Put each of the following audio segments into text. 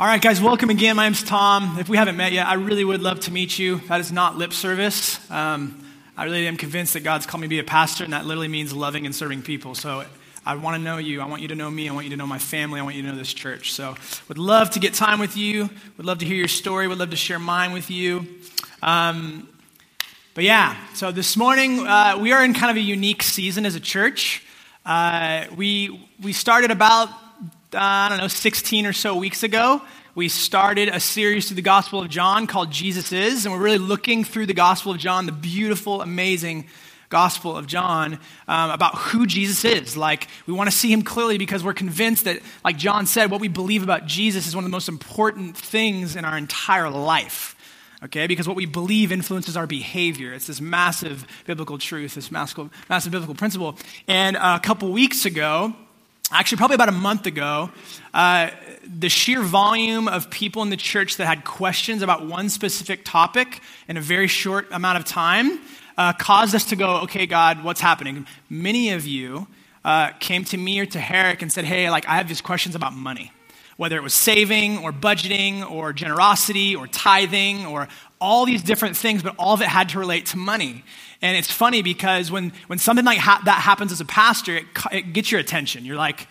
All right, guys, welcome again. My name's Tom. If we haven't met yet, I really would love to meet you. That is not lip service. Um, I really am convinced that God's called me to be a pastor, and that literally means loving and serving people. So I want to know you. I want you to know me. I want you to know my family. I want you to know this church. So would love to get time with you. Would love to hear your story. Would love to share mine with you. Um, but yeah, so this morning uh, we are in kind of a unique season as a church. Uh, we we started about I don't know, 16 or so weeks ago, we started a series through the Gospel of John called Jesus Is, and we're really looking through the Gospel of John, the beautiful, amazing Gospel of John, um, about who Jesus is. Like, we want to see him clearly because we're convinced that, like John said, what we believe about Jesus is one of the most important things in our entire life. Okay, because what we believe influences our behavior. It's this massive biblical truth, this massive, massive biblical principle. And a couple weeks ago, actually, probably about a month ago, uh, the sheer volume of people in the church that had questions about one specific topic in a very short amount of time uh, caused us to go, okay, God, what's happening? Many of you uh, came to me or to Herrick and said, hey, like, I have these questions about money. Whether it was saving or budgeting or generosity or tithing or all these different things, but all of it had to relate to money. And it's funny because when, when something like ha- that happens as a pastor, it, it gets your attention. You're like,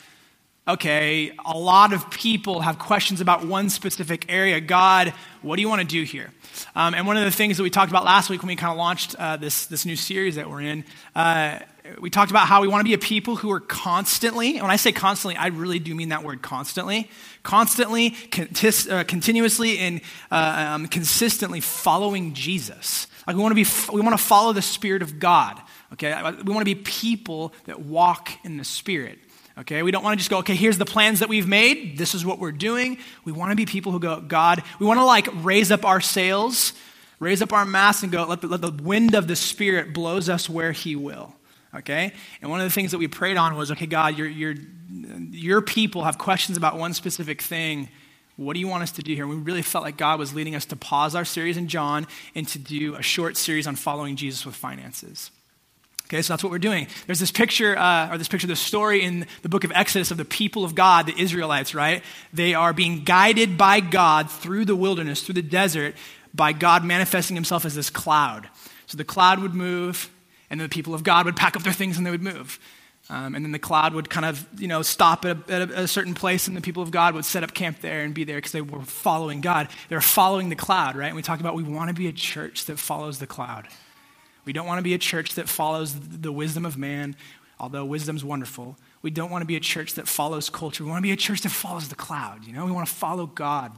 okay, a lot of people have questions about one specific area. God, what do you want to do here? Um, and one of the things that we talked about last week when we kind of launched uh, this, this new series that we're in, uh, we talked about how we want to be a people who are constantly, when I say constantly, I really do mean that word constantly, constantly, contis, uh, continuously, and uh, um, consistently following Jesus. Like we want to be, we want to follow the Spirit of God. Okay, we want to be people that walk in the Spirit. Okay, we don't want to just go, okay, here's the plans that we've made. This is what we're doing. We want to be people who go, God, we want to like raise up our sails, raise up our masts, and go, let the, let the wind of the Spirit blows us where He will. Okay? And one of the things that we prayed on was, okay, God, your, your, your people have questions about one specific thing what do you want us to do here? And we really felt like God was leading us to pause our series in John and to do a short series on following Jesus with finances. Okay, so that's what we're doing. There's this picture, uh, or this picture, this story in the book of Exodus of the people of God, the Israelites, right? They are being guided by God through the wilderness, through the desert, by God manifesting himself as this cloud. So the cloud would move, and then the people of God would pack up their things and they would move. Um, and then the cloud would kind of, you know, stop at a, at a, certain place, and the people of God would set up camp there and be there because they were following God. They were following the cloud, right? And we talked about we want to be a church that follows the cloud. We don't want to be a church that follows the wisdom of man, although wisdom's wonderful. We don't want to be a church that follows culture. We want to be a church that follows the cloud. You know, we want to follow God.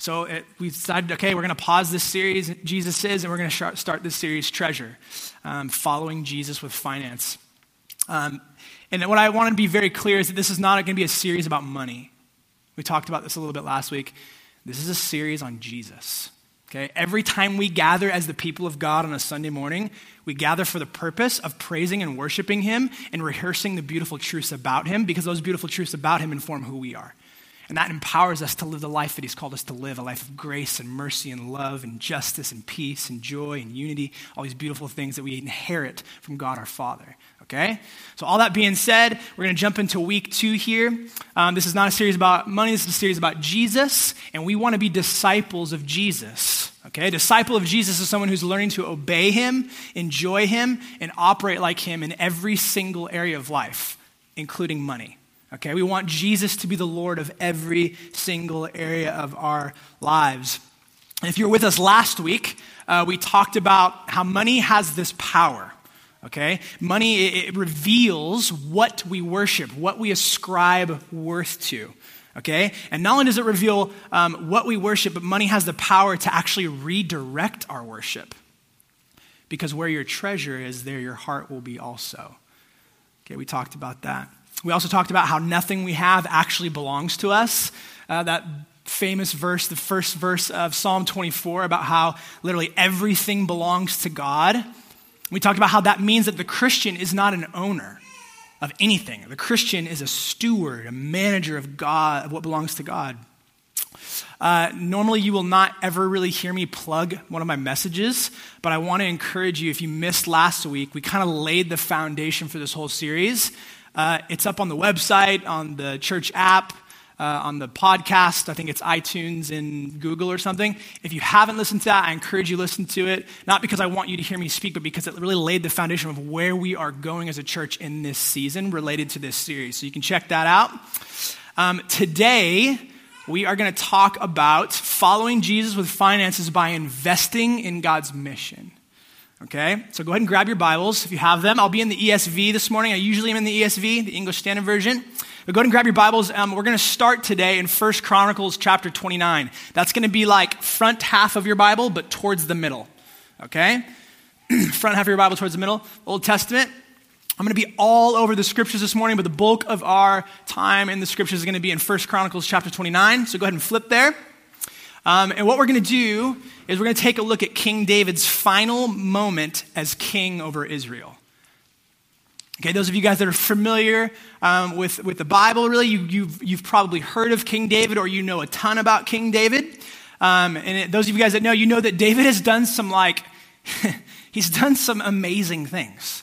So it, we decided, okay, we're going to pause this series, Jesus is, and we're going to start this series, Treasure, um, following Jesus with finance. Um, and what I want to be very clear is that this is not going to be a series about money. We talked about this a little bit last week. This is a series on Jesus. Okay? Every time we gather as the people of God on a Sunday morning, we gather for the purpose of praising and worshiping Him and rehearsing the beautiful truths about Him because those beautiful truths about Him inform who we are. And that empowers us to live the life that He's called us to live a life of grace and mercy and love and justice and peace and joy and unity, all these beautiful things that we inherit from God our Father. Okay? So, all that being said, we're going to jump into week two here. Um, this is not a series about money, this is a series about Jesus, and we want to be disciples of Jesus. Okay? A disciple of Jesus is someone who's learning to obey him, enjoy him, and operate like him in every single area of life, including money. Okay, we want Jesus to be the Lord of every single area of our lives. if you were with us last week, uh, we talked about how money has this power. Okay, money it, it reveals what we worship, what we ascribe worth to. Okay, and not only does it reveal um, what we worship, but money has the power to actually redirect our worship. Because where your treasure is, there your heart will be also. Okay, we talked about that. We also talked about how nothing we have actually belongs to us. Uh, that famous verse, the first verse of Psalm 24, about how literally everything belongs to God. We talked about how that means that the Christian is not an owner of anything. The Christian is a steward, a manager of God, of what belongs to God. Uh, normally, you will not ever really hear me plug one of my messages, but I want to encourage you. If you missed last week, we kind of laid the foundation for this whole series uh, it's up on the website, on the church app. uh, on the podcast. I think it's iTunes and Google or something. If you haven't listened to that, I encourage you to listen to it. Not because I want you to hear me speak, but because it really laid the foundation of where we are going as a church in this season related to this series. So you can check that out. Um, today, we are going to talk about following Jesus with finances by investing in God's mission. Okay, so go ahead and grab your Bibles if you have them. I'll be in the ESV this morning. I usually am in the ESV, the English Standard Version. But go ahead and grab your Bibles. Um, we're going to start today in First Chronicles chapter 29. That's going to be like front half of your Bible, but towards the middle. Okay? front half of your Bible towards the middle. Old Testament. I'm going to be all over the scriptures this morning, but the bulk of our time in the scriptures is going to be in First Chronicles chapter 29. So go ahead and flip there. Um, and what we're going to do is we're going to take a look at King David's final moment as king over Israel. Okay, those of you guys that are familiar um, with, with the Bible, really, you, have you've, you've probably heard of King David or you know a ton about King David. Um, and it, those of you guys that know, you know that David has done some, like, he's done some amazing things.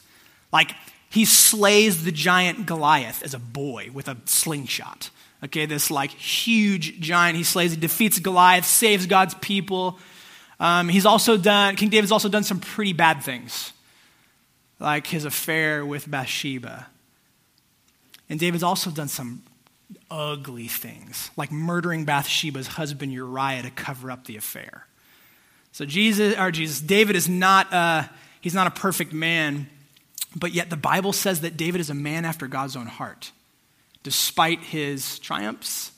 Like, he slays the giant Goliath as a boy with a slingshot. Okay, this like huge giant. He slays, he defeats Goliath, saves God's people. Um, he's also done, King David's also done some pretty bad things, like his affair with Bathsheba. And David's also done some ugly things, like murdering Bathsheba's husband Uriah to cover up the affair. So Jesus, or Jesus, David is not a, he's not a perfect man, but yet the Bible says that David is a man after God's own heart despite his triumphs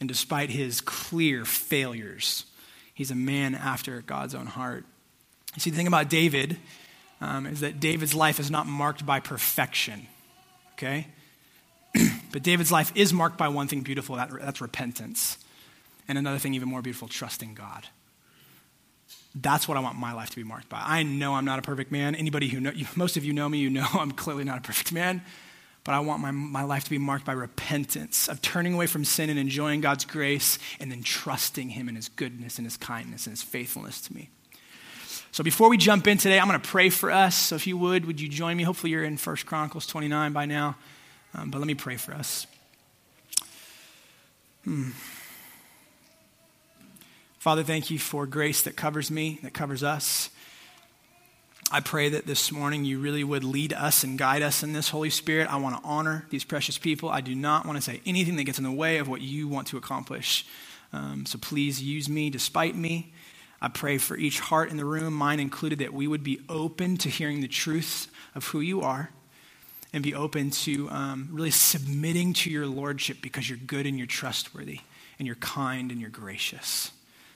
and despite his clear failures. He's a man after God's own heart. You see, the thing about David um, is that David's life is not marked by perfection, okay? but David's life is marked by one thing beautiful that, that's repentance. And another thing, even more beautiful, trusting God. That's what I want my life to be marked by. I know I'm not a perfect man. Anybody who know, most of you know me, you know I'm clearly not a perfect man but I want my, my life to be marked by repentance, of turning away from sin and enjoying God's grace, and then trusting Him in His goodness and His kindness and His faithfulness to me. So before we jump in today, I'm going to pray for us. So if you would, would you join me? Hopefully you're in 1 Chronicles 29 by now. Um, but let me pray for us. Hmm. Father, thank you for grace that covers me, that covers us. I pray that this morning you really would lead us and guide us in this, Holy Spirit. I want to honor these precious people. I do not want to say anything that gets in the way of what you want to accomplish. Um, so please use me despite me. I pray for each heart in the room, mine included, that we would be open to hearing the truths of who you are and be open to um, really submitting to your lordship because you're good and you're trustworthy and you're kind and you're gracious.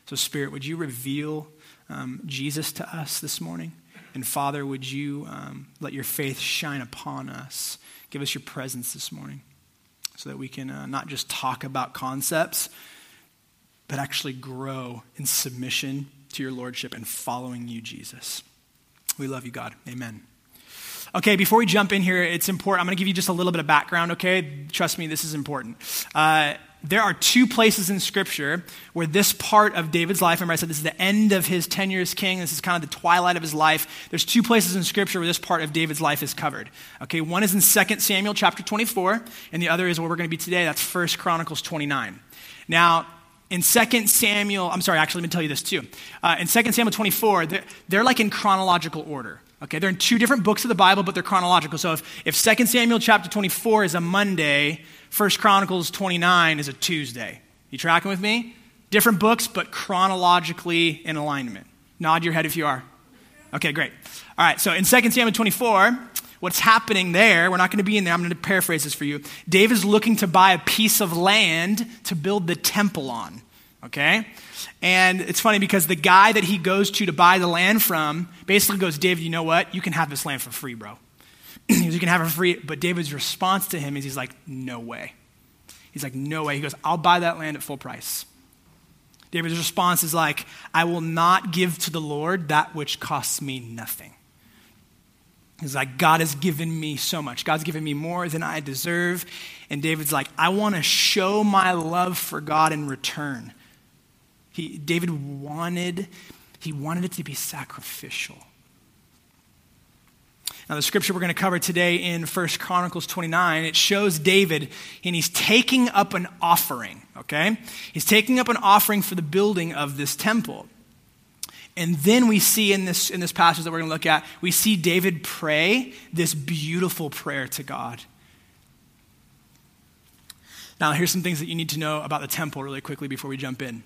So, Spirit, would you reveal um, Jesus to us this morning? And Father, would you um, let your faith shine upon us? Give us your presence this morning so that we can uh, not just talk about concepts, but actually grow in submission to your Lordship and following you, Jesus. We love you, God. Amen. Okay, before we jump in here, it's important. I'm going to give you just a little bit of background, okay? Trust me, this is important. Uh, there are two places in Scripture where this part of David's life, remember I said this is the end of his tenure as king, this is kind of the twilight of his life. There's two places in Scripture where this part of David's life is covered. Okay, one is in 2 Samuel chapter 24, and the other is where we're going to be today. That's 1 Chronicles 29. Now, in 2 Samuel, I'm sorry, actually, let me tell you this too. Uh, in 2 Samuel 24, they're, they're like in chronological order. Okay, they're in two different books of the Bible, but they're chronological. So if, if 2 Samuel chapter 24 is a Monday, First Chronicles 29 is a Tuesday. You tracking with me? Different books, but chronologically in alignment. Nod your head if you are. Okay, great. All right, so in 2 Samuel 24, what's happening there, we're not going to be in there, I'm going to paraphrase this for you. David's looking to buy a piece of land to build the temple on, okay? And it's funny because the guy that he goes to to buy the land from basically goes, David, you know what? You can have this land for free, bro. you can have it for free. But David's response to him is he's like, no way. He's like, no way. He goes, I'll buy that land at full price. David's response is like, I will not give to the Lord that which costs me nothing. He's like, God has given me so much. God's given me more than I deserve. And David's like, I want to show my love for God in return. He, David wanted, he wanted it to be sacrificial. Now, the scripture we're going to cover today in First Chronicles 29, it shows David, and he's taking up an offering, okay? He's taking up an offering for the building of this temple. And then we see in this, in this passage that we're going to look at, we see David pray this beautiful prayer to God. Now, here's some things that you need to know about the temple really quickly before we jump in.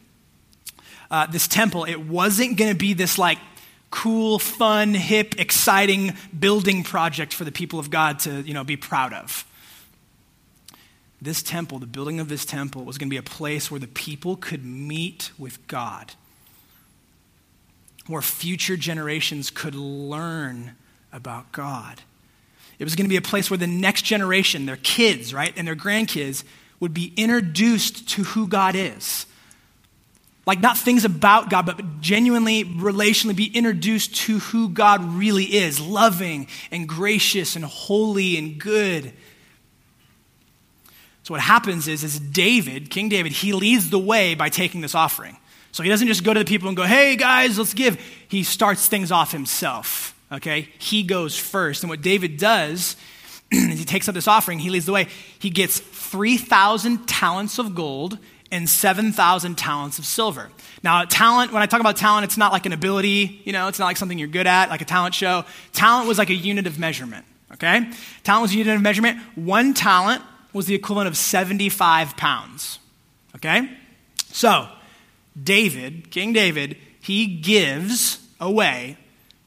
Uh, this temple, it wasn't going to be this like cool, fun, hip, exciting building project for the people of God to, you know, be proud of. This temple, the building of this temple, was going to be a place where the people could meet with God, where future generations could learn about God. It was going to be a place where the next generation, their kids, right, and their grandkids, would be introduced to who God is like not things about God, but genuinely, relationally be introduced to who God really is loving and gracious and holy and good. So, what happens is, is David, King David, he leads the way by taking this offering. So, he doesn't just go to the people and go, hey guys, let's give. He starts things off himself. Okay? He goes first. And what David does is he takes up this offering, he leads the way. He gets 3,000 talents of gold and 7,000 talents of silver. Now, talent, when I talk about talent, it's not like an ability, you know, it's not like something you're good at, like a talent show. Talent was like a unit of measurement, okay? Talent was a unit of measurement. One talent was the equivalent of 75 pounds, okay? So, David, King David, he gives away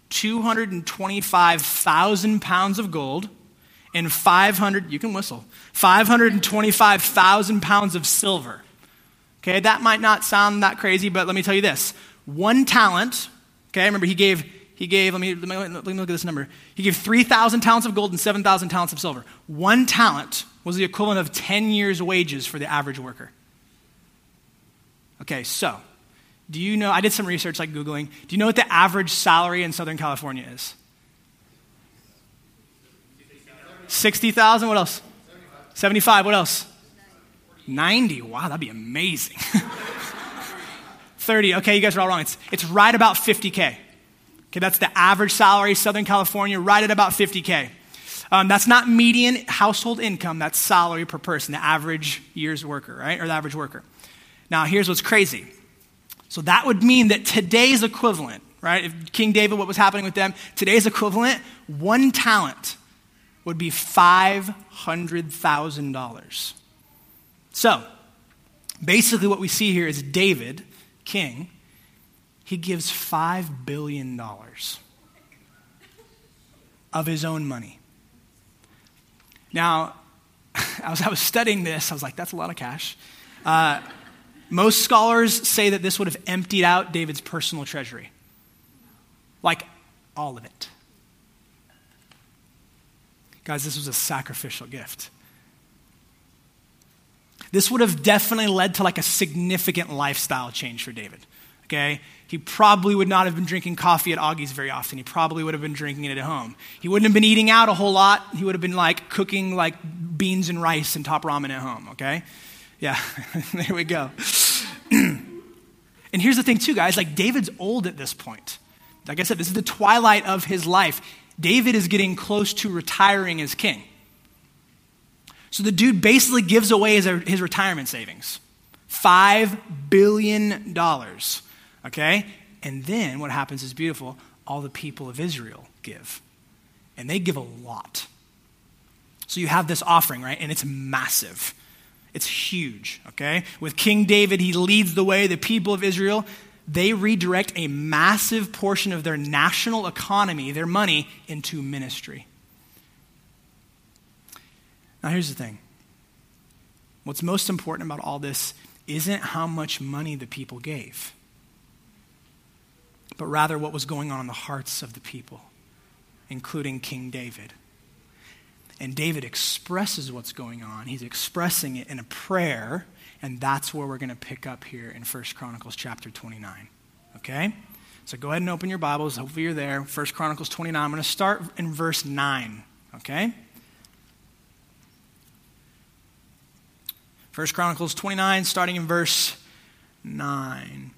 225,000 pounds of gold and 500, you can whistle, 525,000 pounds of silver. Okay, that might not sound that crazy, but let me tell you this. One talent, okay, remember he gave, he gave, let me, let me, let me look at this number. He gave 3,000 talents of gold and 7,000 talents of silver. One talent was the equivalent of 10 years' wages for the average worker. Okay, so, do you know, I did some research like Googling. Do you know what the average salary in Southern California is? 60,000? What else? 75. 75. What else? 90. Wow, that'd be amazing. 30. Okay, you guys are all wrong. It's, it's right about 50K. Okay, that's the average salary, Southern California, right at about 50K. Um, that's not median household income, that's salary per person, the average year's worker, right? Or the average worker. Now, here's what's crazy. So that would mean that today's equivalent, right? If King David, what was happening with them, today's equivalent, one talent would be $500,000. So, basically, what we see here is David, king, he gives $5 billion of his own money. Now, as I was studying this, I was like, that's a lot of cash. Uh, most scholars say that this would have emptied out David's personal treasury. Like all of it. Guys, this was a sacrificial gift. This would have definitely led to like a significant lifestyle change for David. Okay? He probably would not have been drinking coffee at Augie's very often. He probably would have been drinking it at home. He wouldn't have been eating out a whole lot. He would have been like cooking like beans and rice and top ramen at home, okay? Yeah, there we go. and here's the thing, too, guys like David's old at this point. Like I said, this is the twilight of his life. David is getting close to retiring as king. So the dude basically gives away his, his retirement savings $5 billion. Okay? And then what happens is beautiful. All the people of Israel give. And they give a lot. So you have this offering, right? And it's massive. It's huge, okay? With King David, he leads the way. The people of Israel, they redirect a massive portion of their national economy, their money, into ministry. Now, here's the thing what's most important about all this isn't how much money the people gave, but rather what was going on in the hearts of the people, including King David. And David expresses what's going on. He's expressing it in a prayer, and that's where we're going to pick up here in 1 Chronicles chapter 29. Okay? So go ahead and open your Bibles. Hopefully you're there. 1 Chronicles 29. I'm going to start in verse 9. Okay? First Chronicles 29, starting in verse 9.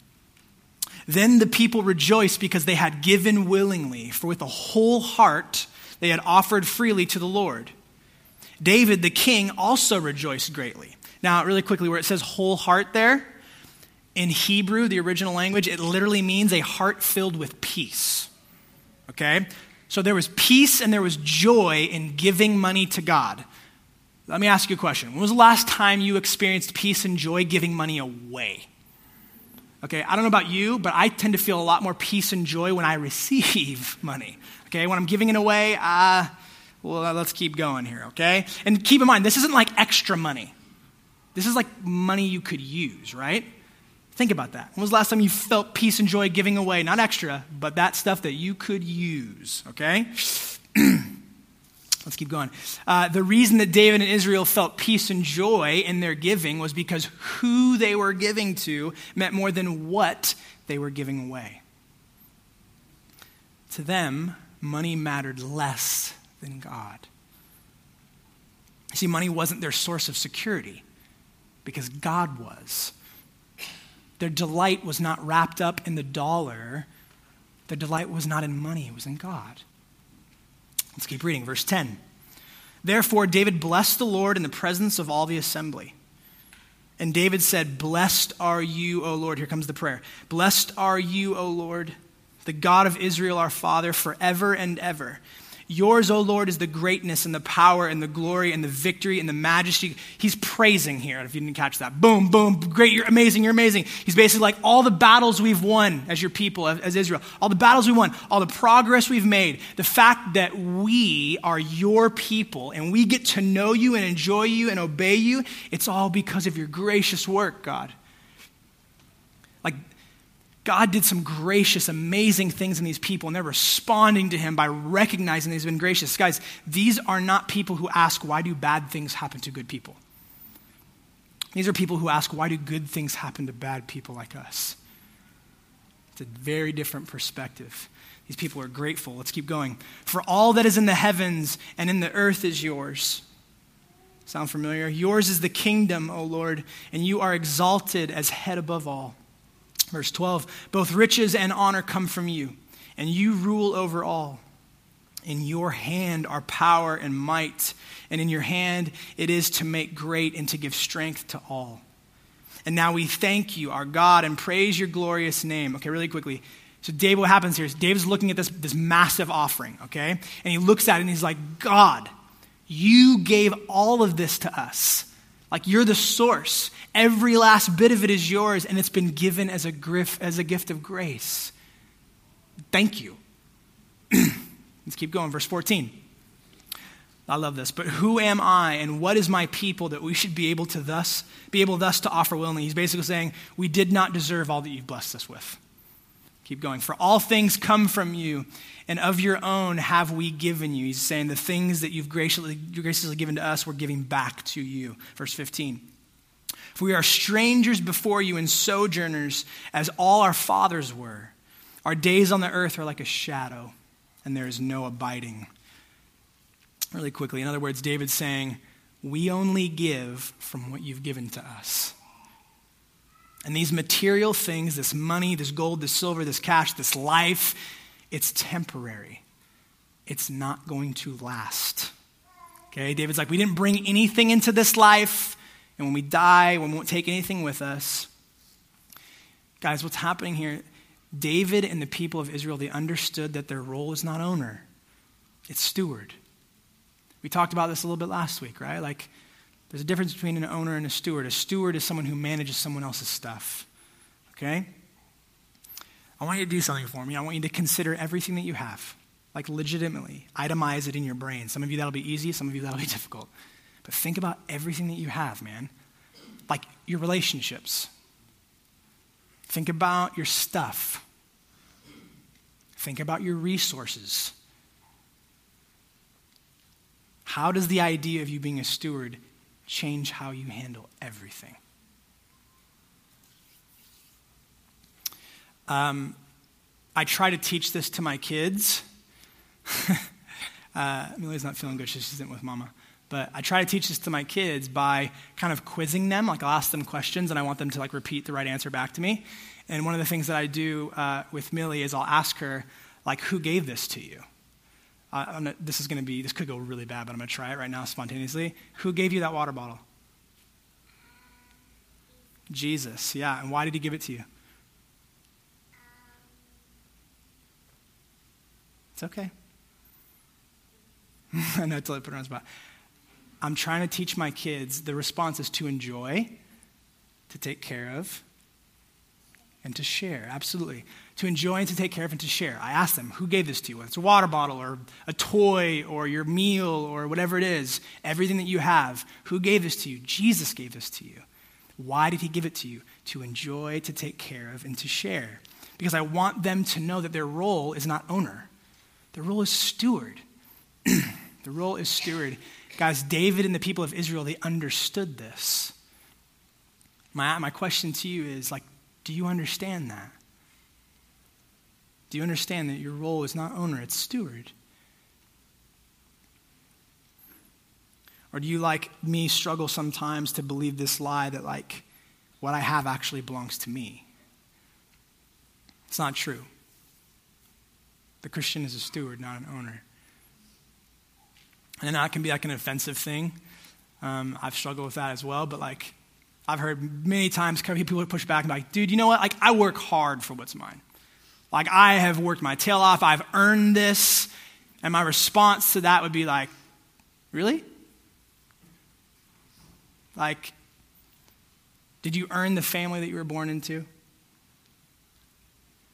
Then the people rejoiced because they had given willingly, for with a whole heart they had offered freely to the Lord. David the king also rejoiced greatly. Now, really quickly, where it says whole heart there, in Hebrew, the original language, it literally means a heart filled with peace. Okay? So there was peace and there was joy in giving money to God. Let me ask you a question. When was the last time you experienced peace and joy giving money away? Okay, I don't know about you, but I tend to feel a lot more peace and joy when I receive money. Okay, when I'm giving it away, uh, well, let's keep going here, okay? And keep in mind, this isn't like extra money. This is like money you could use, right? Think about that. When was the last time you felt peace and joy giving away, not extra, but that stuff that you could use, okay? Let's keep going. Uh, the reason that David and Israel felt peace and joy in their giving was because who they were giving to meant more than what they were giving away. To them, money mattered less than God. See, money wasn't their source of security because God was. Their delight was not wrapped up in the dollar. Their delight was not in money, it was in God. Let's keep reading. Verse 10. Therefore, David blessed the Lord in the presence of all the assembly. And David said, Blessed are you, O Lord. Here comes the prayer. Blessed are you, O Lord, the God of Israel, our Father, forever and ever. Yours, O Lord, is the greatness and the power and the glory and the victory and the majesty. He's praising here, if you didn't catch that. Boom, boom, great, you're amazing, you're amazing. He's basically like all the battles we've won as your people, as Israel, all the battles we won, all the progress we've made, the fact that we are your people and we get to know you and enjoy you and obey you, it's all because of your gracious work, God. Like, God did some gracious, amazing things in these people, and they're responding to Him by recognizing He's been gracious. Guys, these are not people who ask, why do bad things happen to good people? These are people who ask, why do good things happen to bad people like us? It's a very different perspective. These people are grateful. Let's keep going. For all that is in the heavens and in the earth is yours. Sound familiar? Yours is the kingdom, O Lord, and you are exalted as head above all. Verse 12 Both riches and honor come from you, and you rule over all. In your hand are power and might, and in your hand it is to make great and to give strength to all. And now we thank you, our God, and praise your glorious name. Okay, really quickly. So, Dave, what happens here is Dave's looking at this, this massive offering, okay? And he looks at it and he's like, God, you gave all of this to us. Like, you're the source. Every last bit of it is yours, and it's been given as a, grif, as a gift of grace. Thank you. Let's keep going. Verse 14. I love this. But who am I and what is my people that we should be able to thus be able thus to offer willingly? He's basically saying, We did not deserve all that you've blessed us with. Keep going. For all things come from you, and of your own have we given you. He's saying the things that you've graciously, graciously given to us, we're giving back to you. Verse 15. For we are strangers before you and sojourners, as all our fathers were. Our days on the earth are like a shadow, and there is no abiding. Really quickly, in other words, David's saying, We only give from what you've given to us. And these material things, this money, this gold, this silver, this cash, this life, it's temporary. It's not going to last. Okay, David's like, We didn't bring anything into this life. And when we die, we won't take anything with us. Guys, what's happening here? David and the people of Israel, they understood that their role is not owner, it's steward. We talked about this a little bit last week, right? Like, there's a difference between an owner and a steward. A steward is someone who manages someone else's stuff, okay? I want you to do something for me. I want you to consider everything that you have, like legitimately. Itemize it in your brain. Some of you that'll be easy, some of you that'll be difficult. But think about everything that you have, man. Like your relationships. Think about your stuff. Think about your resources. How does the idea of you being a steward change how you handle everything? Um, I try to teach this to my kids. uh, Amelia's not feeling good. She's sitting with mama. But I try to teach this to my kids by kind of quizzing them. Like I'll ask them questions and I want them to like repeat the right answer back to me. And one of the things that I do uh, with Millie is I'll ask her, like, who gave this to you? This is going to be, this could go really bad, but I'm going to try it right now spontaneously. Who gave you that water bottle? Jesus, yeah. And why did he give it to you? It's okay. I know, totally put it on the spot. I'm trying to teach my kids the response is to enjoy, to take care of, and to share. Absolutely. To enjoy and to take care of and to share. I ask them, who gave this to you? Whether it's a water bottle or a toy or your meal or whatever it is, everything that you have, who gave this to you? Jesus gave this to you. Why did he give it to you? To enjoy, to take care of, and to share. Because I want them to know that their role is not owner, their role is steward. the role is steward. Guys, David and the people of Israel, they understood this. My, my question to you is like, do you understand that? Do you understand that your role is not owner, it's steward? Or do you, like me, struggle sometimes to believe this lie that, like, what I have actually belongs to me? It's not true. The Christian is a steward, not an owner. And that can be like an offensive thing. Um, I've struggled with that as well, but like, I've heard many times people push back and be like, dude, you know what? Like, I work hard for what's mine. Like, I have worked my tail off, I've earned this. And my response to that would be like, really? Like, did you earn the family that you were born into?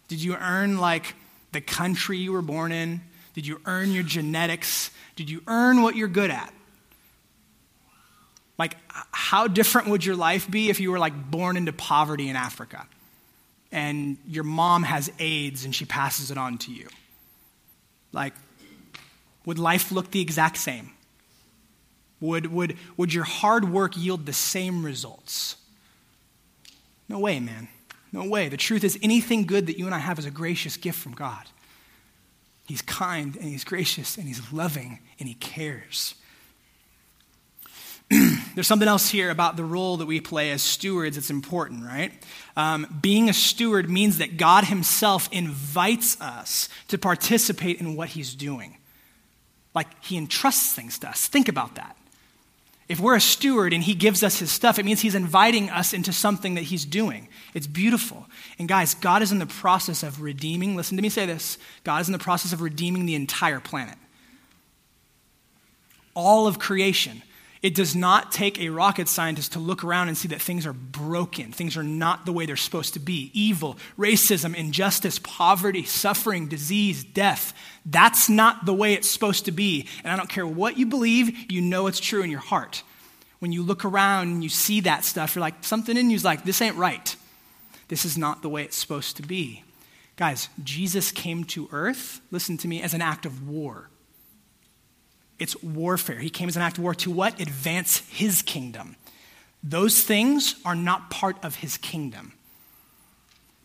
Did you earn, like, the country you were born in? Did you earn your genetics? Did you earn what you're good at? Like, how different would your life be if you were, like, born into poverty in Africa and your mom has AIDS and she passes it on to you? Like, would life look the exact same? Would, would, would your hard work yield the same results? No way, man. No way. The truth is, anything good that you and I have is a gracious gift from God. He's kind and he's gracious and he's loving and he cares. There's something else here about the role that we play as stewards that's important, right? Um, being a steward means that God Himself invites us to participate in what He's doing. Like He entrusts things to us. Think about that. If we're a steward and he gives us his stuff, it means he's inviting us into something that he's doing. It's beautiful. And guys, God is in the process of redeeming, listen to me say this God is in the process of redeeming the entire planet. All of creation. It does not take a rocket scientist to look around and see that things are broken. Things are not the way they're supposed to be. Evil, racism, injustice, poverty, suffering, disease, death. That's not the way it's supposed to be. And I don't care what you believe, you know it's true in your heart. When you look around and you see that stuff, you're like, something in you's like, this ain't right. This is not the way it's supposed to be. Guys, Jesus came to earth, listen to me, as an act of war. It's warfare. He came as an act of war to what? Advance his kingdom. Those things are not part of his kingdom.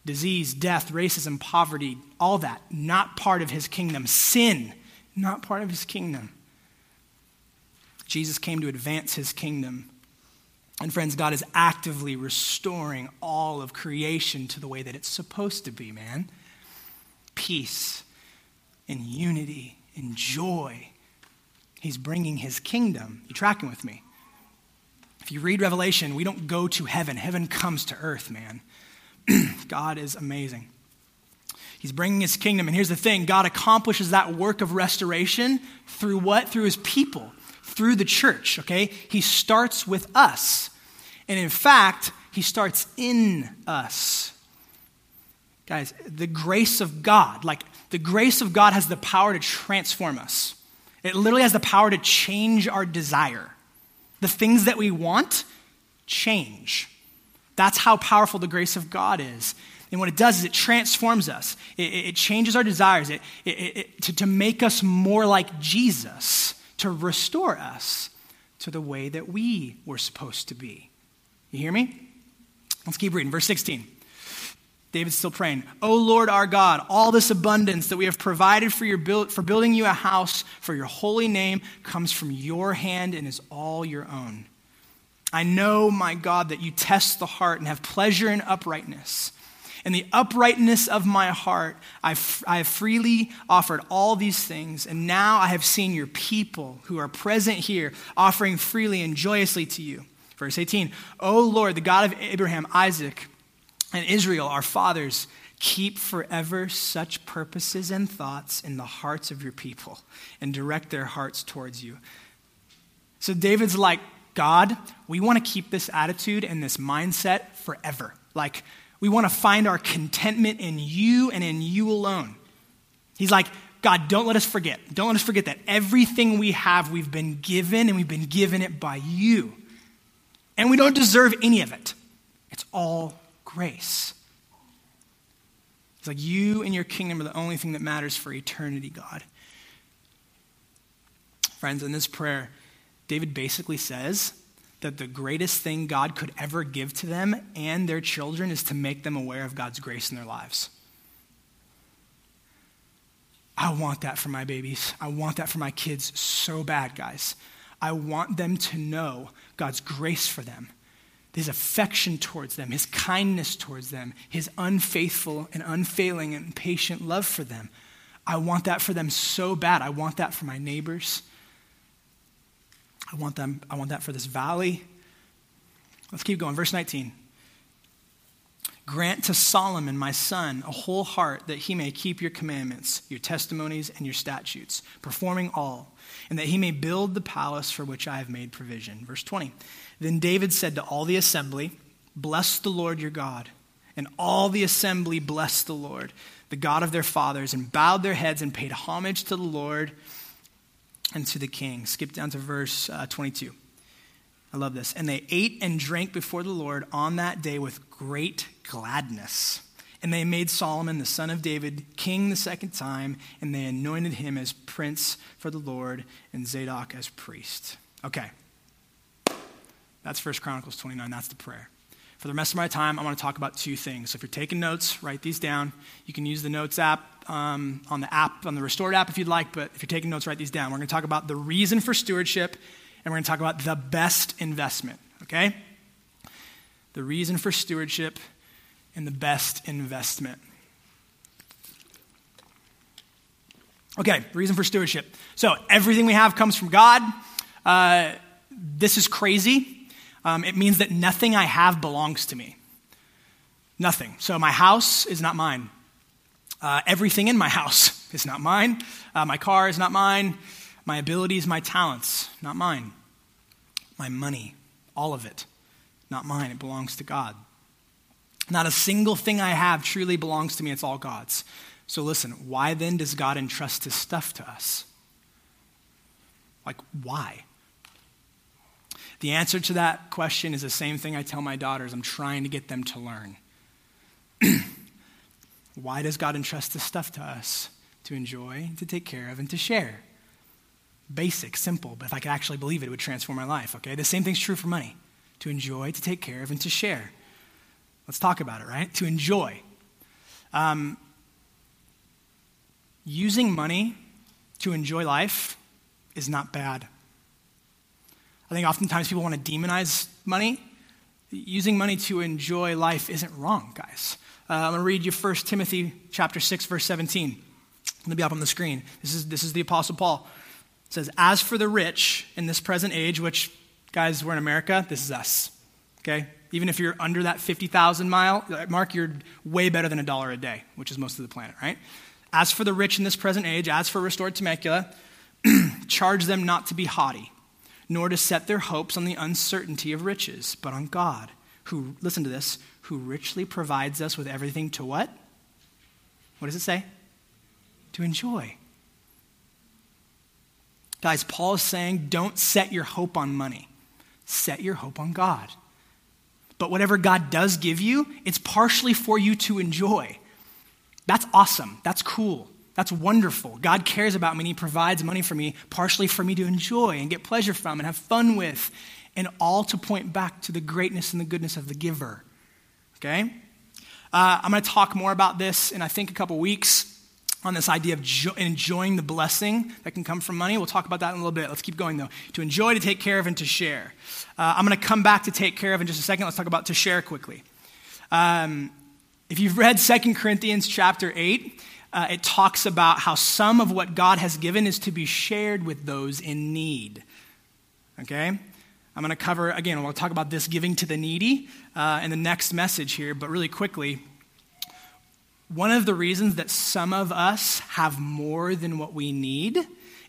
Disease, death, racism, poverty, all that, not part of his kingdom. Sin, not part of his kingdom. Jesus came to advance his kingdom. And friends, God is actively restoring all of creation to the way that it's supposed to be, man. Peace and unity and joy He's bringing his kingdom. You tracking with me? If you read Revelation, we don't go to heaven. Heaven comes to earth, man. God is amazing. He's bringing his kingdom. And here's the thing God accomplishes that work of restoration through what? Through his people, through the church, okay? He starts with us. And in fact, he starts in us. Guys, the grace of God, like the grace of God has the power to transform us. It literally has the power to change our desire. The things that we want change. That's how powerful the grace of God is. And what it does is it transforms us, it, it changes our desires it, it, to, to make us more like Jesus, to restore us to the way that we were supposed to be. You hear me? Let's keep reading. Verse 16. David's still praying, O Lord our God, all this abundance that we have provided for, your build, for building you a house for your holy name comes from your hand and is all your own. I know, my God, that you test the heart and have pleasure in uprightness. In the uprightness of my heart, I, f- I have freely offered all these things, and now I have seen your people who are present here offering freely and joyously to you. Verse 18 O Lord, the God of Abraham, Isaac, and Israel, our fathers, keep forever such purposes and thoughts in the hearts of your people, and direct their hearts towards you. So David's like, God, we want to keep this attitude and this mindset forever. Like, we want to find our contentment in you and in you alone. He's like, God, don't let us forget. Don't let us forget that everything we have, we've been given, and we've been given it by you. And we don't deserve any of it. It's all grace. It's like you and your kingdom are the only thing that matters for eternity, God. Friends, in this prayer, David basically says that the greatest thing God could ever give to them and their children is to make them aware of God's grace in their lives. I want that for my babies. I want that for my kids so bad, guys. I want them to know God's grace for them, his affection towards them, his kindness towards them, his unfaithful and unfailing and patient love for them. I want that for them so bad. I want that for my neighbors. I want, them, I want that for this valley. Let's keep going. Verse 19. Grant to Solomon, my son, a whole heart that he may keep your commandments, your testimonies, and your statutes, performing all, and that he may build the palace for which I have made provision. Verse 20. Then David said to all the assembly, Bless the Lord your God. And all the assembly blessed the Lord, the God of their fathers, and bowed their heads and paid homage to the Lord and to the king. Skip down to verse uh, 22. I love this. And they ate and drank before the Lord on that day with great gladness. And they made Solomon, the son of David, king the second time, and they anointed him as prince for the Lord and Zadok as priest. Okay. That's First Chronicles 29. That's the prayer. For the rest of my time, I want to talk about two things. So if you're taking notes, write these down. You can use the Notes app um, on the app, on the Restored app if you'd like, but if you're taking notes, write these down. We're going to talk about the reason for stewardship, and we're going to talk about the best investment, okay? The reason for stewardship and the best investment. Okay, reason for stewardship. So everything we have comes from God. Uh, this is crazy um, it means that nothing I have belongs to me. Nothing. So my house is not mine. Uh, everything in my house is not mine. Uh, my car is not mine. My abilities, my talents, not mine. My money, all of it, not mine. It belongs to God. Not a single thing I have truly belongs to me. It's all God's. So listen, why then does God entrust his stuff to us? Like, why? The answer to that question is the same thing I tell my daughters. I'm trying to get them to learn. Why does God entrust this stuff to us? To enjoy, to take care of, and to share. Basic, simple, but if I could actually believe it, it would transform my life, okay? The same thing's true for money to enjoy, to take care of, and to share. Let's talk about it, right? To enjoy. Um, using money to enjoy life is not bad. I think oftentimes people want to demonize money. Using money to enjoy life isn't wrong, guys. Uh, I'm going to read you 1 Timothy chapter 6, verse 17. It's going to be up on the screen. This is, this is the Apostle Paul. It says, As for the rich in this present age, which, guys, we're in America, this is us. Okay? Even if you're under that 50,000 mile mark, you're way better than a dollar a day, which is most of the planet, right? As for the rich in this present age, as for restored Temecula, charge them not to be haughty nor to set their hopes on the uncertainty of riches, but on God, who, listen to this, who richly provides us with everything to what? What does it say? To enjoy. Guys, Paul is saying don't set your hope on money, set your hope on God. But whatever God does give you, it's partially for you to enjoy. That's awesome. That's cool. That's wonderful. God cares about me and He provides money for me, partially for me to enjoy and get pleasure from and have fun with, and all to point back to the greatness and the goodness of the giver. Okay? Uh, I'm going to talk more about this in, I think, a couple weeks on this idea of jo- enjoying the blessing that can come from money. We'll talk about that in a little bit. Let's keep going, though. To enjoy, to take care of, and to share. Uh, I'm going to come back to take care of in just a second. Let's talk about to share quickly. Um, If you've read 2 Corinthians chapter 8, uh, it talks about how some of what God has given is to be shared with those in need. Okay? I'm going to cover, again, we'll talk about this giving to the needy uh, in the next message here, but really quickly, one of the reasons that some of us have more than what we need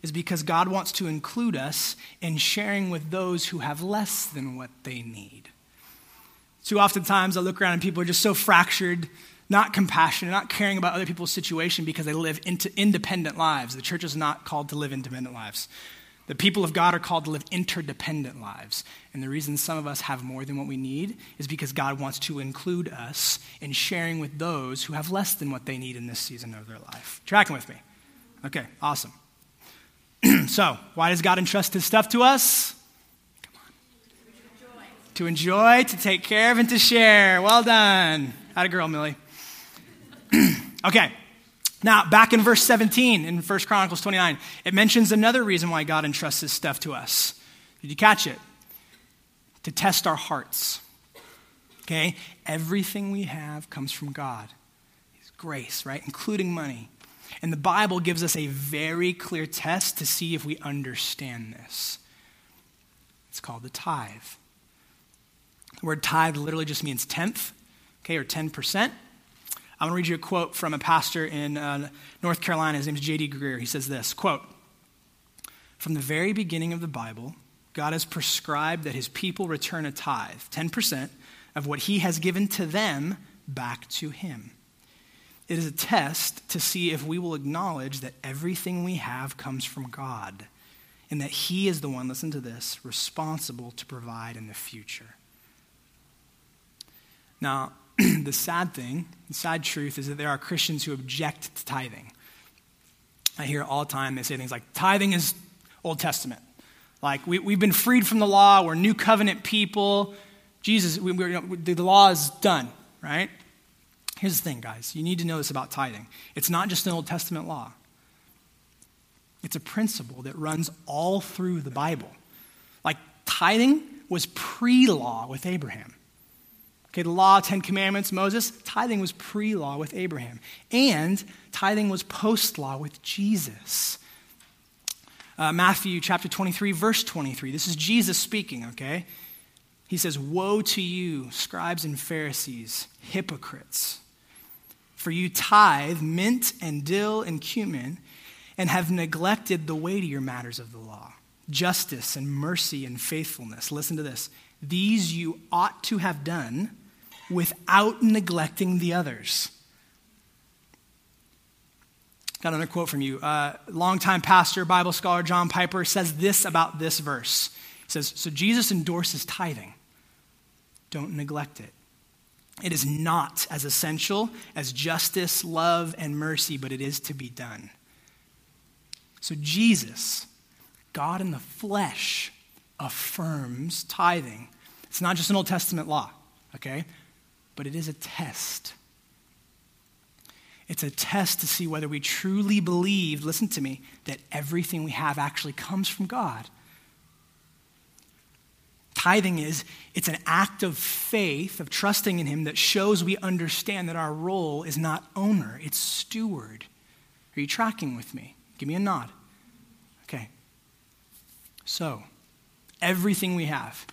is because God wants to include us in sharing with those who have less than what they need. Too often times I look around and people are just so fractured not compassionate, not caring about other people's situation because they live into independent lives. The church is not called to live independent lives. The people of God are called to live interdependent lives. And the reason some of us have more than what we need is because God wants to include us in sharing with those who have less than what they need in this season of their life. Tracking with me? Okay, awesome. so, why does God entrust his stuff to us? Come on. To enjoy, to take care of, and to share. Well done. Had a girl, Millie. okay. Now, back in verse 17 in 1 Chronicles 29, it mentions another reason why God entrusts his stuff to us. Did you catch it? To test our hearts. Okay? Everything we have comes from God. His grace, right? Including money. And the Bible gives us a very clear test to see if we understand this. It's called the tithe. The word tithe literally just means tenth, okay, or 10%. I'm going to read you a quote from a pastor in uh, North Carolina. His name is J.D. Greear. He says this quote, From the very beginning of the Bible, God has prescribed that his people return a tithe, 10%, of what he has given to them back to him. It is a test to see if we will acknowledge that everything we have comes from God and that he is the one, listen to this, responsible to provide in the future. Now, the sad thing, the sad truth, is that there are Christians who object to tithing. I hear all the time they say things like, tithing is Old Testament. Like, we, we've been freed from the law, we're new covenant people. Jesus, we, we, the law is done, right? Here's the thing, guys. You need to know this about tithing. It's not just an Old Testament law, it's a principle that runs all through the Bible. Like, tithing was pre law with Abraham. Okay, the law, Ten Commandments, Moses, tithing was pre law with Abraham. And tithing was post law with Jesus. Uh, Matthew chapter 23, verse 23. This is Jesus speaking, okay? He says, Woe to you, scribes and Pharisees, hypocrites! For you tithe mint and dill and cumin and have neglected the weightier matters of the law justice and mercy and faithfulness. Listen to this. These you ought to have done without neglecting the others. Got another quote from you. Uh, longtime pastor, Bible scholar John Piper says this about this verse. He says, So Jesus endorses tithing. Don't neglect it. It is not as essential as justice, love, and mercy, but it is to be done. So Jesus, God in the flesh, affirms tithing. It's not just an Old Testament law, okay? But it is a test. It's a test to see whether we truly believe, listen to me, that everything we have actually comes from God. Tithing is, it's an act of faith, of trusting in Him that shows we understand that our role is not owner, it's steward. Are you tracking with me? Give me a nod. Okay. So, everything we have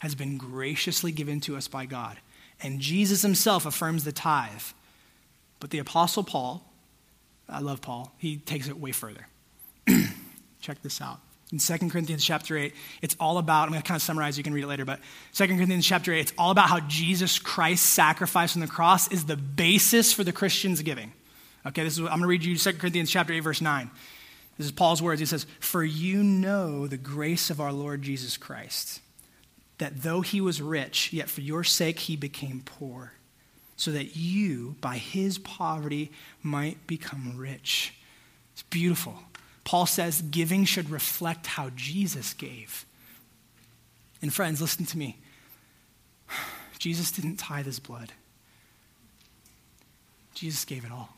has been graciously given to us by God. And Jesus himself affirms the tithe. But the Apostle Paul, I love Paul, he takes it way further. Check this out. In 2 Corinthians chapter 8, it's all about, I'm going to kind of summarize, you can read it later, but 2 Corinthians chapter 8, it's all about how Jesus Christ's sacrifice on the cross is the basis for the Christian's giving. Okay, this is, I'm going to read you 2 Corinthians chapter 8, verse 9. This is Paul's words. He says, For you know the grace of our Lord Jesus Christ that though he was rich, yet for your sake he became poor, so that you, by his poverty, might become rich. It's beautiful. Paul says giving should reflect how Jesus gave. And friends, listen to me. Jesus didn't tithe his blood, Jesus gave it all.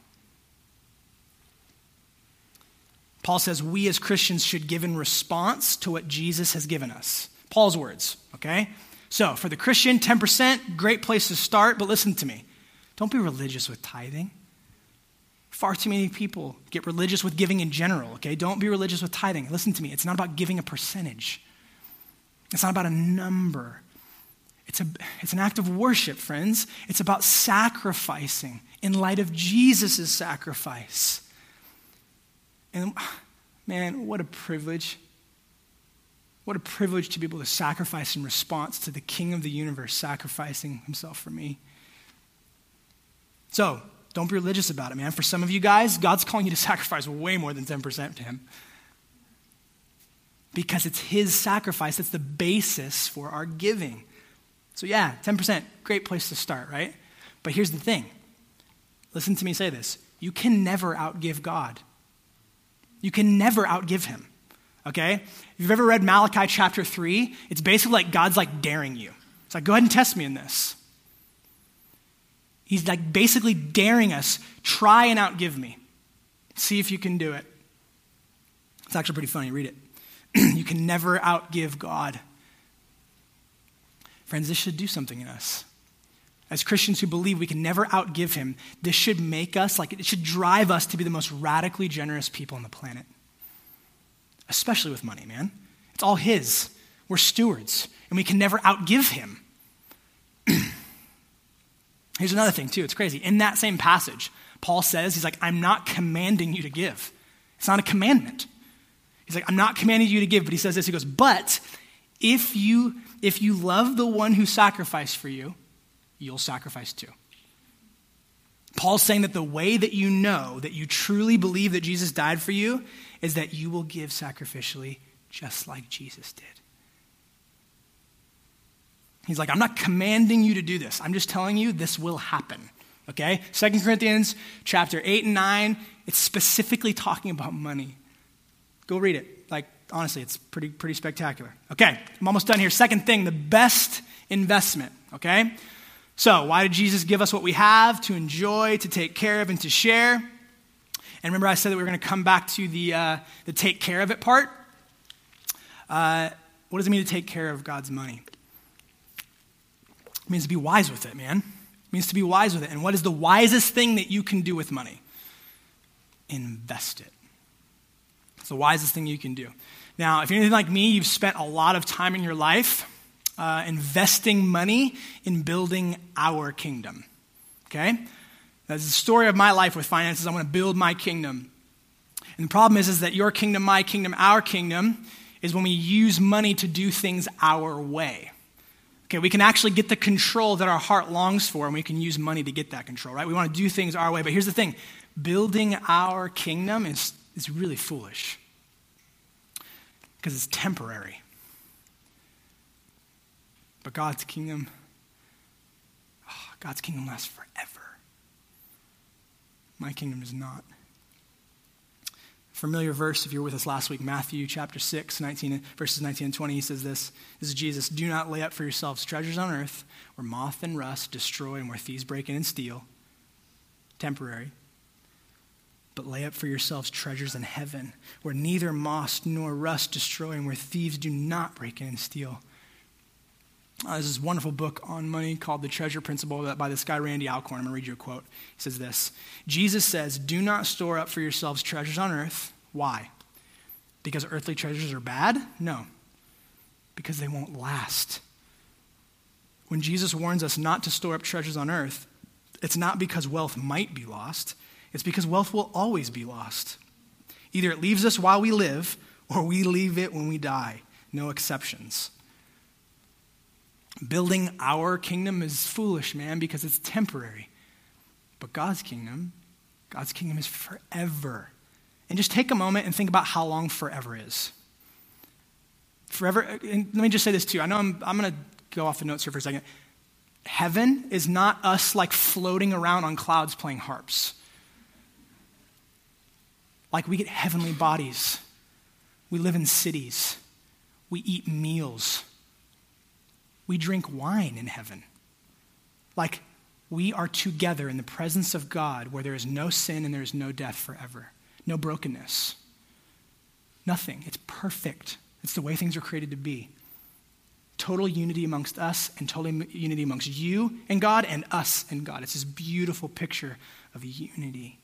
Paul says we as Christians should give in response to what Jesus has given us. Paul's words, okay? So, for the Christian, 10%, great place to start, but listen to me. Don't be religious with tithing. Far too many people get religious with giving in general, okay? Don't be religious with tithing. Listen to me. It's not about giving a percentage, it's not about a number. It's, a, it's an act of worship, friends. It's about sacrificing in light of Jesus' sacrifice. And man, what a privilege. What a privilege to be able to sacrifice in response to the King of the universe sacrificing himself for me. So, don't be religious about it, man. For some of you guys, God's calling you to sacrifice way more than 10% to Him. Because it's His sacrifice that's the basis for our giving. So, yeah, 10%, great place to start, right? But here's the thing listen to me say this you can never outgive God. You can never outgive Him, okay? If you've ever read Malachi chapter 3, it's basically like God's like daring you. It's like, go ahead and test me in this. He's like basically daring us, try and outgive me. See if you can do it. It's actually pretty funny. Read it. you can never outgive God. Friends, this should do something in us. As Christians who believe we can never outgive him, this should make us, like, it should drive us to be the most radically generous people on the planet. Especially with money, man. It's all his. We're stewards, and we can never outgive him. Here's another thing, too. It's crazy. In that same passage, Paul says, he's like, I'm not commanding you to give. It's not a commandment. He's like, I'm not commanding you to give, but he says this. He goes, But if you if you love the one who sacrificed for you, you'll sacrifice too. Paul's saying that the way that you know that you truly believe that Jesus died for you is that you will give sacrificially just like Jesus did. He's like, I'm not commanding you to do this. I'm just telling you this will happen. Okay? Second Corinthians chapter 8 and 9, it's specifically talking about money. Go read it. Like, honestly, it's pretty, pretty spectacular. Okay, I'm almost done here. Second thing, the best investment. Okay? So, why did Jesus give us what we have to enjoy, to take care of, and to share? And remember, I said that we were going to come back to the, uh, the take care of it part. Uh, what does it mean to take care of God's money? It means to be wise with it, man. It means to be wise with it. And what is the wisest thing that you can do with money? Invest it. It's the wisest thing you can do. Now, if you're anything like me, you've spent a lot of time in your life uh, investing money in building our kingdom. Okay? That's the story of my life with finances. I want to build my kingdom. And the problem is, is that your kingdom, my kingdom, our kingdom is when we use money to do things our way. Okay, we can actually get the control that our heart longs for, and we can use money to get that control, right? We want to do things our way. But here's the thing building our kingdom is, is really foolish because it's temporary. But God's kingdom, oh, God's kingdom lasts forever. My kingdom is not familiar verse if you were with us last week matthew chapter 6 19, verses 19 and 20 he says this this is jesus do not lay up for yourselves treasures on earth where moth and rust destroy and where thieves break in and steal temporary but lay up for yourselves treasures in heaven where neither moth nor rust destroy and where thieves do not break in and steal uh, there's this wonderful book on money called The Treasure Principle by this guy, Randy Alcorn. I'm going to read you a quote. He says this Jesus says, Do not store up for yourselves treasures on earth. Why? Because earthly treasures are bad? No, because they won't last. When Jesus warns us not to store up treasures on earth, it's not because wealth might be lost, it's because wealth will always be lost. Either it leaves us while we live, or we leave it when we die. No exceptions. Building our kingdom is foolish, man, because it's temporary. But God's kingdom, God's kingdom is forever. And just take a moment and think about how long forever is. Forever, and let me just say this too. I know I'm, I'm going to go off the notes here for a second. Heaven is not us like floating around on clouds playing harps. Like we get heavenly bodies. We live in cities. We eat meals we drink wine in heaven. Like we are together in the presence of God where there is no sin and there is no death forever, no brokenness, nothing. It's perfect. It's the way things are created to be. total unity amongst us and total unity amongst you and God and us and God. It's this beautiful picture of unity.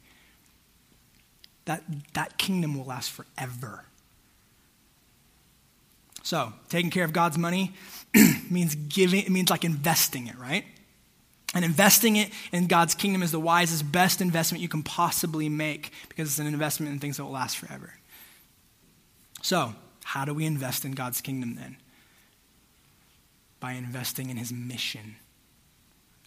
That, that kingdom will last forever. So, taking care of God's money means giving, it means like investing it, right? And investing it in God's kingdom is the wisest, best investment you can possibly make because it's an investment in things that will last forever. So, how do we invest in God's kingdom then? By investing in his mission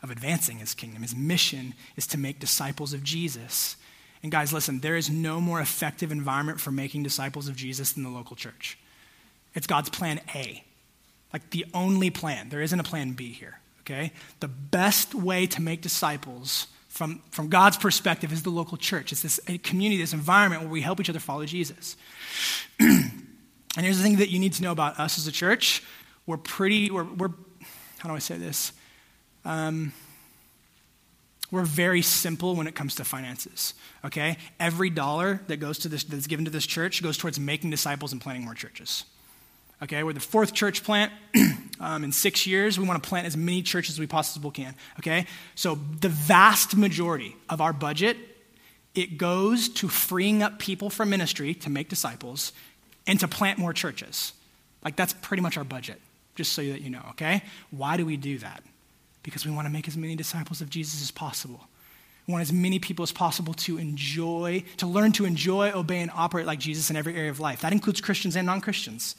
of advancing his kingdom. His mission is to make disciples of Jesus. And guys, listen, there is no more effective environment for making disciples of Jesus than the local church. It's God's plan A, like the only plan. There isn't a plan B here, okay? The best way to make disciples from, from God's perspective is the local church. It's this community, this environment where we help each other follow Jesus. and here's the thing that you need to know about us as a church. We're pretty, we're, we're how do I say this? Um, we're very simple when it comes to finances, okay? Every dollar that goes to this, that's given to this church goes towards making disciples and planting more churches. Okay, we're the fourth church plant. um, in six years, we want to plant as many churches as we possibly can. Okay, so the vast majority of our budget it goes to freeing up people for ministry to make disciples and to plant more churches. Like that's pretty much our budget, just so that you know. Okay, why do we do that? Because we want to make as many disciples of Jesus as possible. We want as many people as possible to enjoy, to learn to enjoy, obey, and operate like Jesus in every area of life. That includes Christians and non Christians.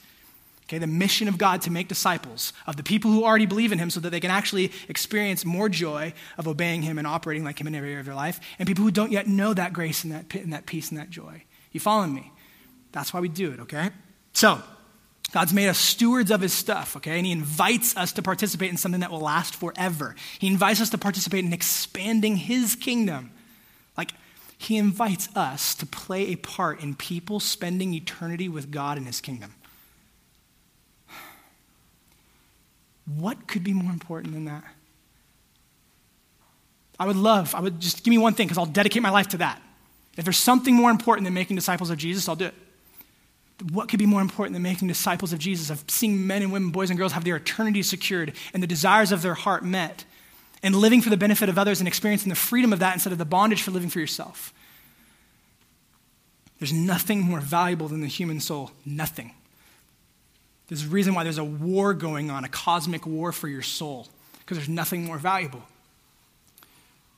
Okay, the mission of God to make disciples of the people who already believe in Him so that they can actually experience more joy of obeying Him and operating like Him in every area of their life, and people who don't yet know that grace and that, and that peace and that joy. You following me? That's why we do it, okay? So, God's made us stewards of His stuff, okay? And He invites us to participate in something that will last forever. He invites us to participate in expanding His kingdom. Like, He invites us to play a part in people spending eternity with God in His kingdom. What could be more important than that? I would love, I would just give me one thing because I'll dedicate my life to that. If there's something more important than making disciples of Jesus, I'll do it. What could be more important than making disciples of Jesus, of seeing men and women, boys and girls have their eternity secured and the desires of their heart met, and living for the benefit of others and experiencing the freedom of that instead of the bondage for living for yourself? There's nothing more valuable than the human soul. Nothing. There's a reason why there's a war going on, a cosmic war for your soul, because there's nothing more valuable.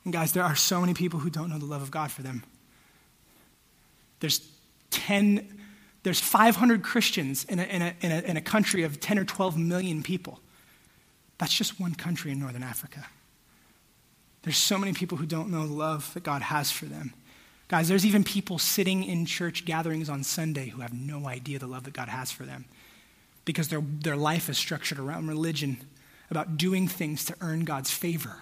And guys, there are so many people who don't know the love of God for them. There's 10, there's 500 Christians in a, in a, in a, in a country of 10 or 12 million people. That's just one country in northern Africa. There's so many people who don't know the love that God has for them. Guys, there's even people sitting in church gatherings on Sunday who have no idea the love that God has for them because their, their life is structured around religion, about doing things to earn God's favor.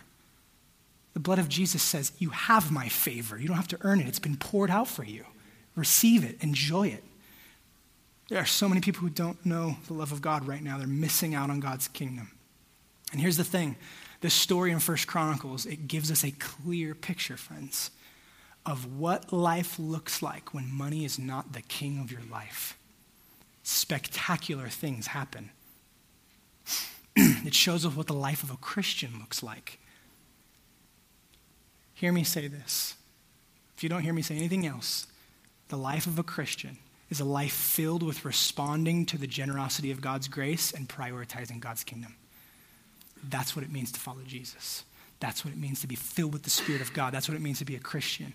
The blood of Jesus says, You have my favor. You don't have to earn it, it's been poured out for you. Receive it, enjoy it. There are so many people who don't know the love of God right now. They're missing out on God's kingdom. And here's the thing this story in First Chronicles, it gives us a clear picture, friends, of what life looks like when money is not the king of your life spectacular things happen. it shows us what the life of a Christian looks like. Hear me say this. If you don't hear me say anything else, the life of a Christian is a life filled with responding to the generosity of God's grace and prioritizing God's kingdom. That's what it means to follow Jesus. That's what it means to be filled with the Spirit of God. That's what it means to be a Christian.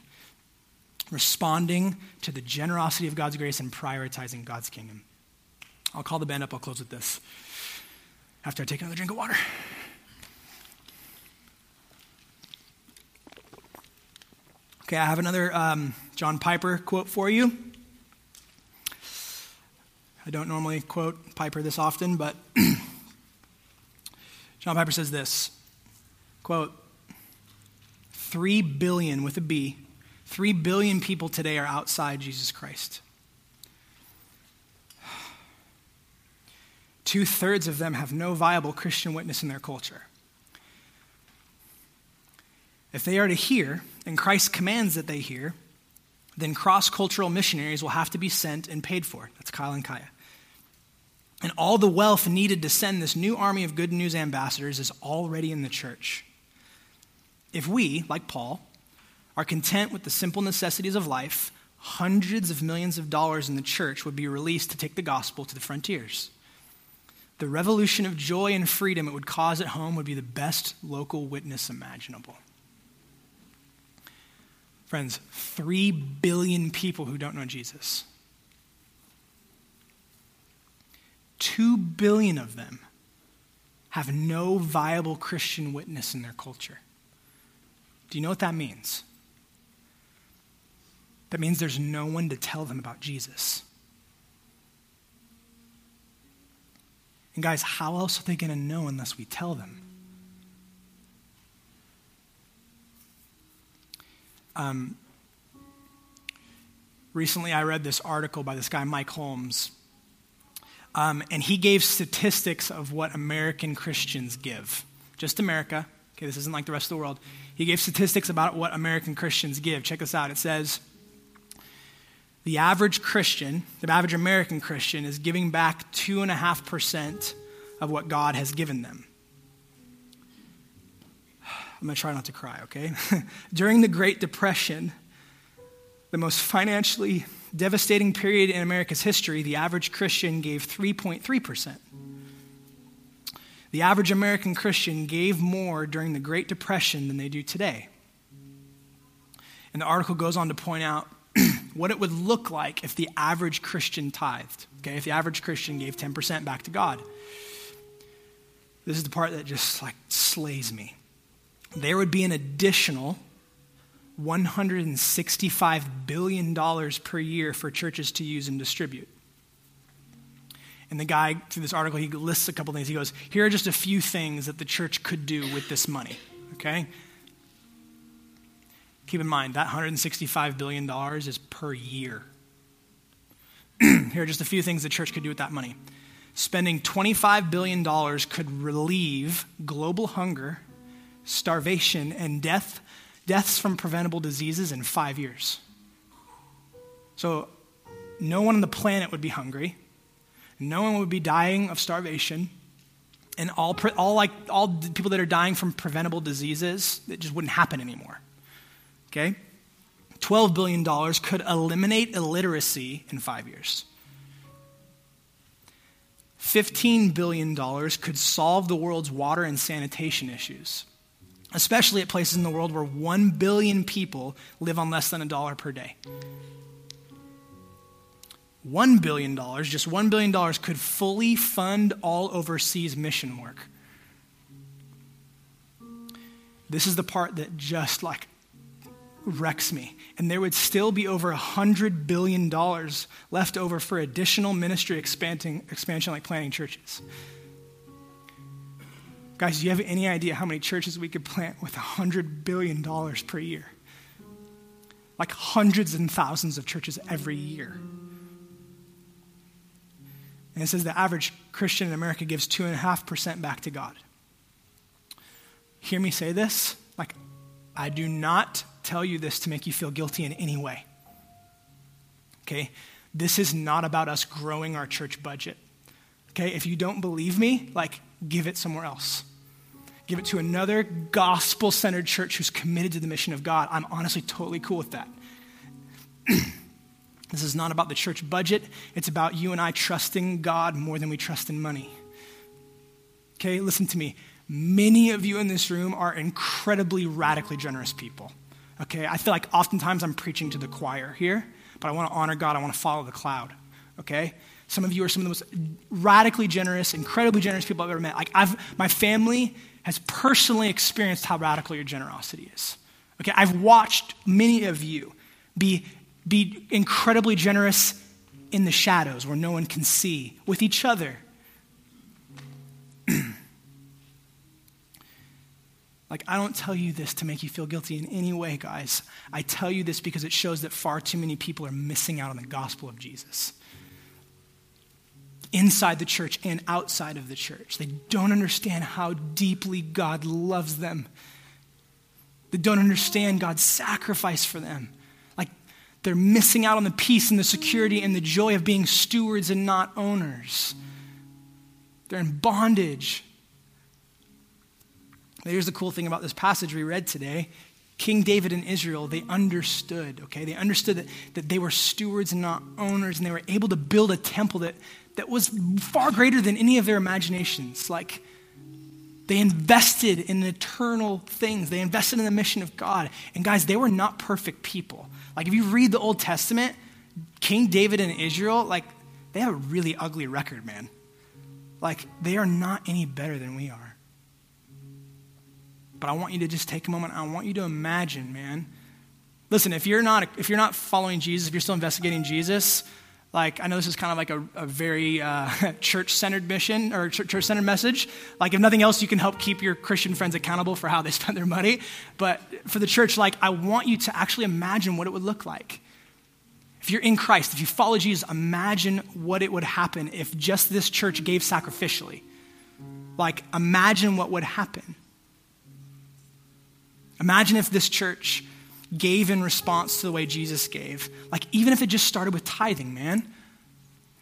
Responding to the generosity of God's grace and prioritizing God's kingdom. I'll call the band up. I'll close with this after I take another drink of water. Okay, I have another um, John Piper quote for you. I don't normally quote Piper this often, but John Piper says this quote, three billion with a B, three billion people today are outside Jesus Christ. Two thirds of them have no viable Christian witness in their culture. If they are to hear, and Christ commands that they hear, then cross cultural missionaries will have to be sent and paid for. That's Kyle and Kaya. And all the wealth needed to send this new army of good news ambassadors is already in the church. If we, like Paul, are content with the simple necessities of life, hundreds of millions of dollars in the church would be released to take the gospel to the frontiers. The revolution of joy and freedom it would cause at home would be the best local witness imaginable. Friends, three billion people who don't know Jesus. Two billion of them have no viable Christian witness in their culture. Do you know what that means? That means there's no one to tell them about Jesus. And guys, how else are they going to know unless we tell them? Um, recently, I read this article by this guy, Mike Holmes, um, and he gave statistics of what American Christians give. Just America. Okay, this isn't like the rest of the world. He gave statistics about what American Christians give. Check this out. It says the average Christian, the average American Christian, is giving back 2.5% of what God has given them. I'm going to try not to cry, okay? During the Great Depression, the most financially devastating period in America's history, the average Christian gave 3.3%. The average American Christian gave more during the Great Depression than they do today. And the article goes on to point out what it would look like if the average Christian tithed. Okay, if the average Christian gave 10% back to God. This is the part that just like slays me. There would be an additional $165 billion per year for churches to use and distribute. And the guy, through this article, he lists a couple things. He goes, Here are just a few things that the church could do with this money. Okay? Keep in mind, that $165 billion is per year. Here are just a few things the church could do with that money. Spending $25 billion could relieve global hunger, starvation, and death, deaths from preventable diseases in five years. So, no one on the planet would be hungry. No one would be dying of starvation. And all, all, like, all people that are dying from preventable diseases, it just wouldn't happen anymore. Okay? $12 billion could eliminate illiteracy in five years. $15 billion could solve the world's water and sanitation issues, especially at places in the world where 1 billion people live on less than a dollar per day. $1 billion, just $1 billion, could fully fund all overseas mission work. This is the part that just like wrecks me. And there would still be over $100 billion left over for additional ministry expanding, expansion like planting churches. Guys, do you have any idea how many churches we could plant with $100 billion per year? Like hundreds and thousands of churches every year. And it says the average Christian in America gives 2.5% back to God. Hear me say this? Like, I do not tell you this to make you feel guilty in any way. Okay? This is not about us growing our church budget. Okay? If you don't believe me, like, give it somewhere else. Give it to another gospel centered church who's committed to the mission of God. I'm honestly totally cool with that. this is not about the church budget, it's about you and I trusting God more than we trust in money. Okay, listen to me. Many of you in this room are incredibly radically generous people. Okay, I feel like oftentimes I'm preaching to the choir here, but I want to honor God. I want to follow the cloud. Okay? Some of you are some of the most radically generous, incredibly generous people I've ever met. Like I've my family has personally experienced how radical your generosity is. Okay, I've watched many of you be, be incredibly generous in the shadows where no one can see with each other Like, I don't tell you this to make you feel guilty in any way, guys. I tell you this because it shows that far too many people are missing out on the gospel of Jesus. Inside the church and outside of the church. They don't understand how deeply God loves them. They don't understand God's sacrifice for them. Like, they're missing out on the peace and the security and the joy of being stewards and not owners. they're in bondage. Here's the cool thing about this passage we read today. King David and Israel, they understood, okay? They understood that, that they were stewards and not owners, and they were able to build a temple that, that was far greater than any of their imaginations. Like, they invested in eternal things, they invested in the mission of God. And guys, they were not perfect people. Like, if you read the Old Testament, King David and Israel, like, they have a really ugly record, man. Like, they are not any better than we are. But I want you to just take a moment. I want you to imagine, man. Listen, if you're not if you're not following Jesus, if you're still investigating Jesus, like I know this is kind of like a, a very uh, church-centered mission or church-centered message. Like if nothing else, you can help keep your Christian friends accountable for how they spend their money. But for the church, like I want you to actually imagine what it would look like. If you're in Christ, if you follow Jesus, imagine what it would happen if just this church gave sacrificially. Like imagine what would happen. Imagine if this church gave in response to the way Jesus gave. Like, even if it just started with tithing, man.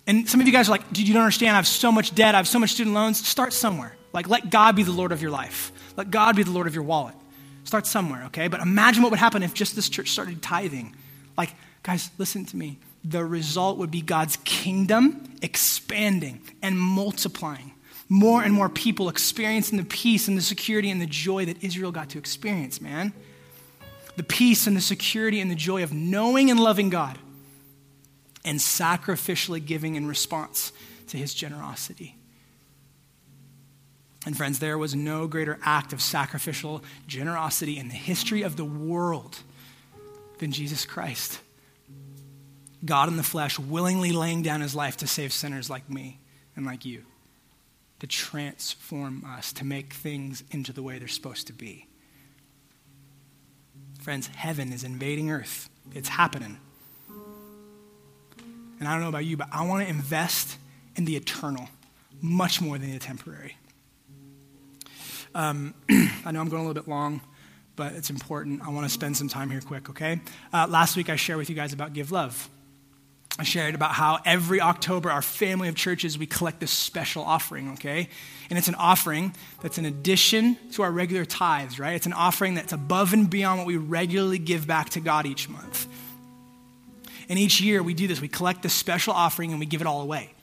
And some of you guys are like, dude, you don't understand. I have so much debt. I have so much student loans. Start somewhere. Like, let God be the Lord of your life. Let God be the Lord of your wallet. Start somewhere, okay? But imagine what would happen if just this church started tithing. Like, guys, listen to me. The result would be God's kingdom expanding and multiplying more and more people experiencing the peace and the security and the joy that Israel got to experience, man. The peace and the security and the joy of knowing and loving God and sacrificially giving in response to his generosity. And friends, there was no greater act of sacrificial generosity in the history of the world than Jesus Christ. God in the flesh willingly laying down his life to save sinners like me and like you to transform us, to make things into the way they're supposed to be. Friends, heaven is invading earth. It's happening. And I don't know about you, but I want to invest in the eternal much more than the temporary. Um, I know I'm going a little bit long, but it's important. I want to spend some time here quick, okay? Uh, last week I shared with you guys about Give Love. I shared about how every October, our family of churches, we collect this special offering, okay? And it's an offering that's an addition to our regular tithes, right? It's an offering that's above and beyond what we regularly give back to God each month. And each year we do this. We collect this special offering and we give it all away.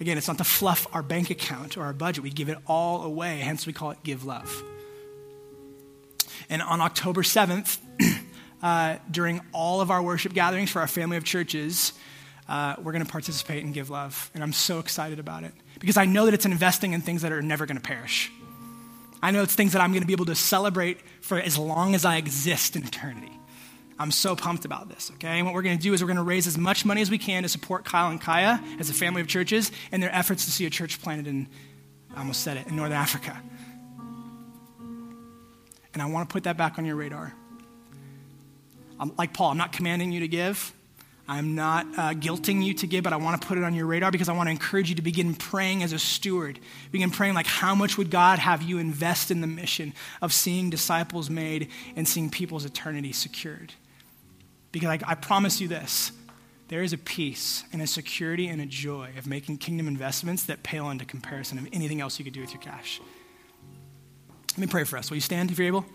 Again, it's not to fluff our bank account or our budget. We give it all away, hence we call it Give Love. And on October 7th, uh, during all of our worship gatherings for our family of churches, uh, we're going to participate and give love. And I'm so excited about it because I know that it's investing in things that are never going to perish. I know it's things that I'm going to be able to celebrate for as long as I exist in eternity. I'm so pumped about this, okay? And what we're going to do is we're going to raise as much money as we can to support Kyle and Kaya as a family of churches in their efforts to see a church planted in, I almost said it, in Northern Africa. And I want to put that back on your radar. Like Paul, I'm not commanding you to give. I'm not uh, guilting you to give, but I want to put it on your radar because I want to encourage you to begin praying as a steward. Begin praying like, how much would God have you invest in the mission of seeing disciples made and seeing people's eternity secured? Because I, I promise you this there is a peace and a security and a joy of making kingdom investments that pale into comparison of anything else you could do with your cash. Let me pray for us. Will you stand if you're able?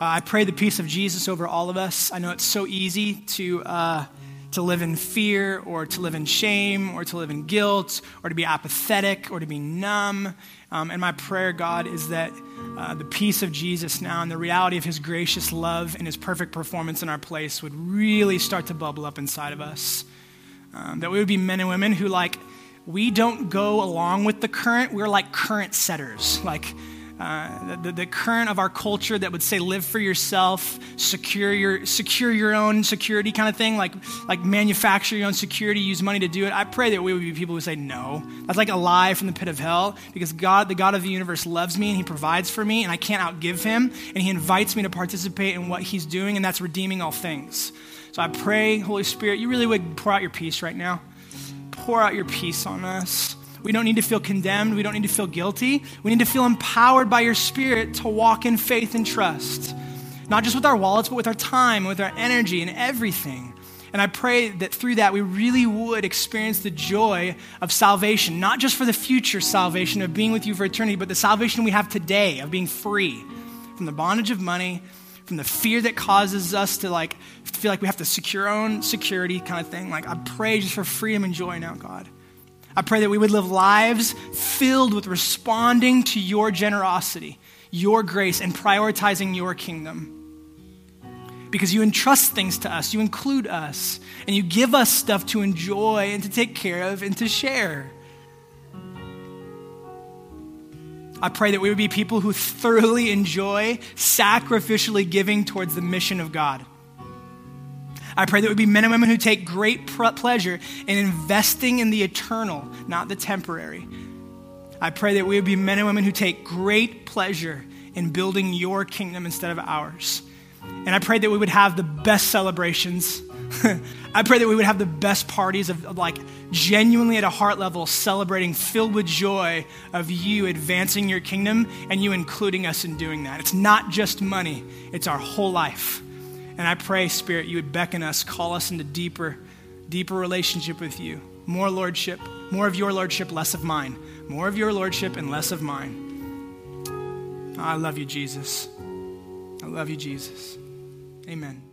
I pray the peace of Jesus over all of us. I know it's so easy to, uh, to live in fear or to live in shame or to live in guilt or to be apathetic or to be numb. Um, and my prayer, God, is that uh, the peace of Jesus now and the reality of his gracious love and his perfect performance in our place would really start to bubble up inside of us. Um, that we would be men and women who, like, we don't go along with the current, we're like current setters. Like, uh, the, the, current of our culture that would say live for yourself, secure your, secure your own security kind of thing, like, like manufacture your own security, use money to do it. I pray that we would be people who say no. That's like a lie from the pit of hell because God, the God of the universe, loves me and He provides for me and I can't outgive Him and He invites me to participate in what He's doing and that's redeeming all things. So I pray, Holy Spirit, you really would pour out your peace right now pour out your peace on us. We don't need to feel condemned. We don't need to feel guilty. We need to feel empowered by your Spirit to walk in faith and trust, not just with our wallets, but with our time, with our energy, and everything. And I pray that through that, we really would experience the joy of salvation, not just for the future salvation of being with you for eternity, but the salvation we have today of being free from the bondage of money, from the fear that causes us to like feel like we have to secure our own security kind of thing. Like I pray just for freedom and joy now, God. I pray that we would live lives filled with responding to your generosity, your grace, and prioritizing your kingdom. Because you entrust things to us, you include us, and you give us stuff to enjoy and to take care of and to share. I pray that we would be people who thoroughly enjoy sacrificially giving towards the mission of God. I pray that we would be men and women who take great pleasure in investing in the eternal, not the temporary. I pray that we would be men and women who take great pleasure in building your kingdom instead of ours. And I pray that we would have the best celebrations. I pray that we would have the best parties of, of, like genuinely at a heart level celebrating filled with joy of you advancing your kingdom and you including us in doing that. It's not just money, it's our whole life. And I pray, Spirit, you would beckon us, call us into deeper, deeper relationship with you. More lordship, more of your lordship, less of mine. More of your lordship and less of mine. I love you, Jesus. I love you, Jesus. Amen.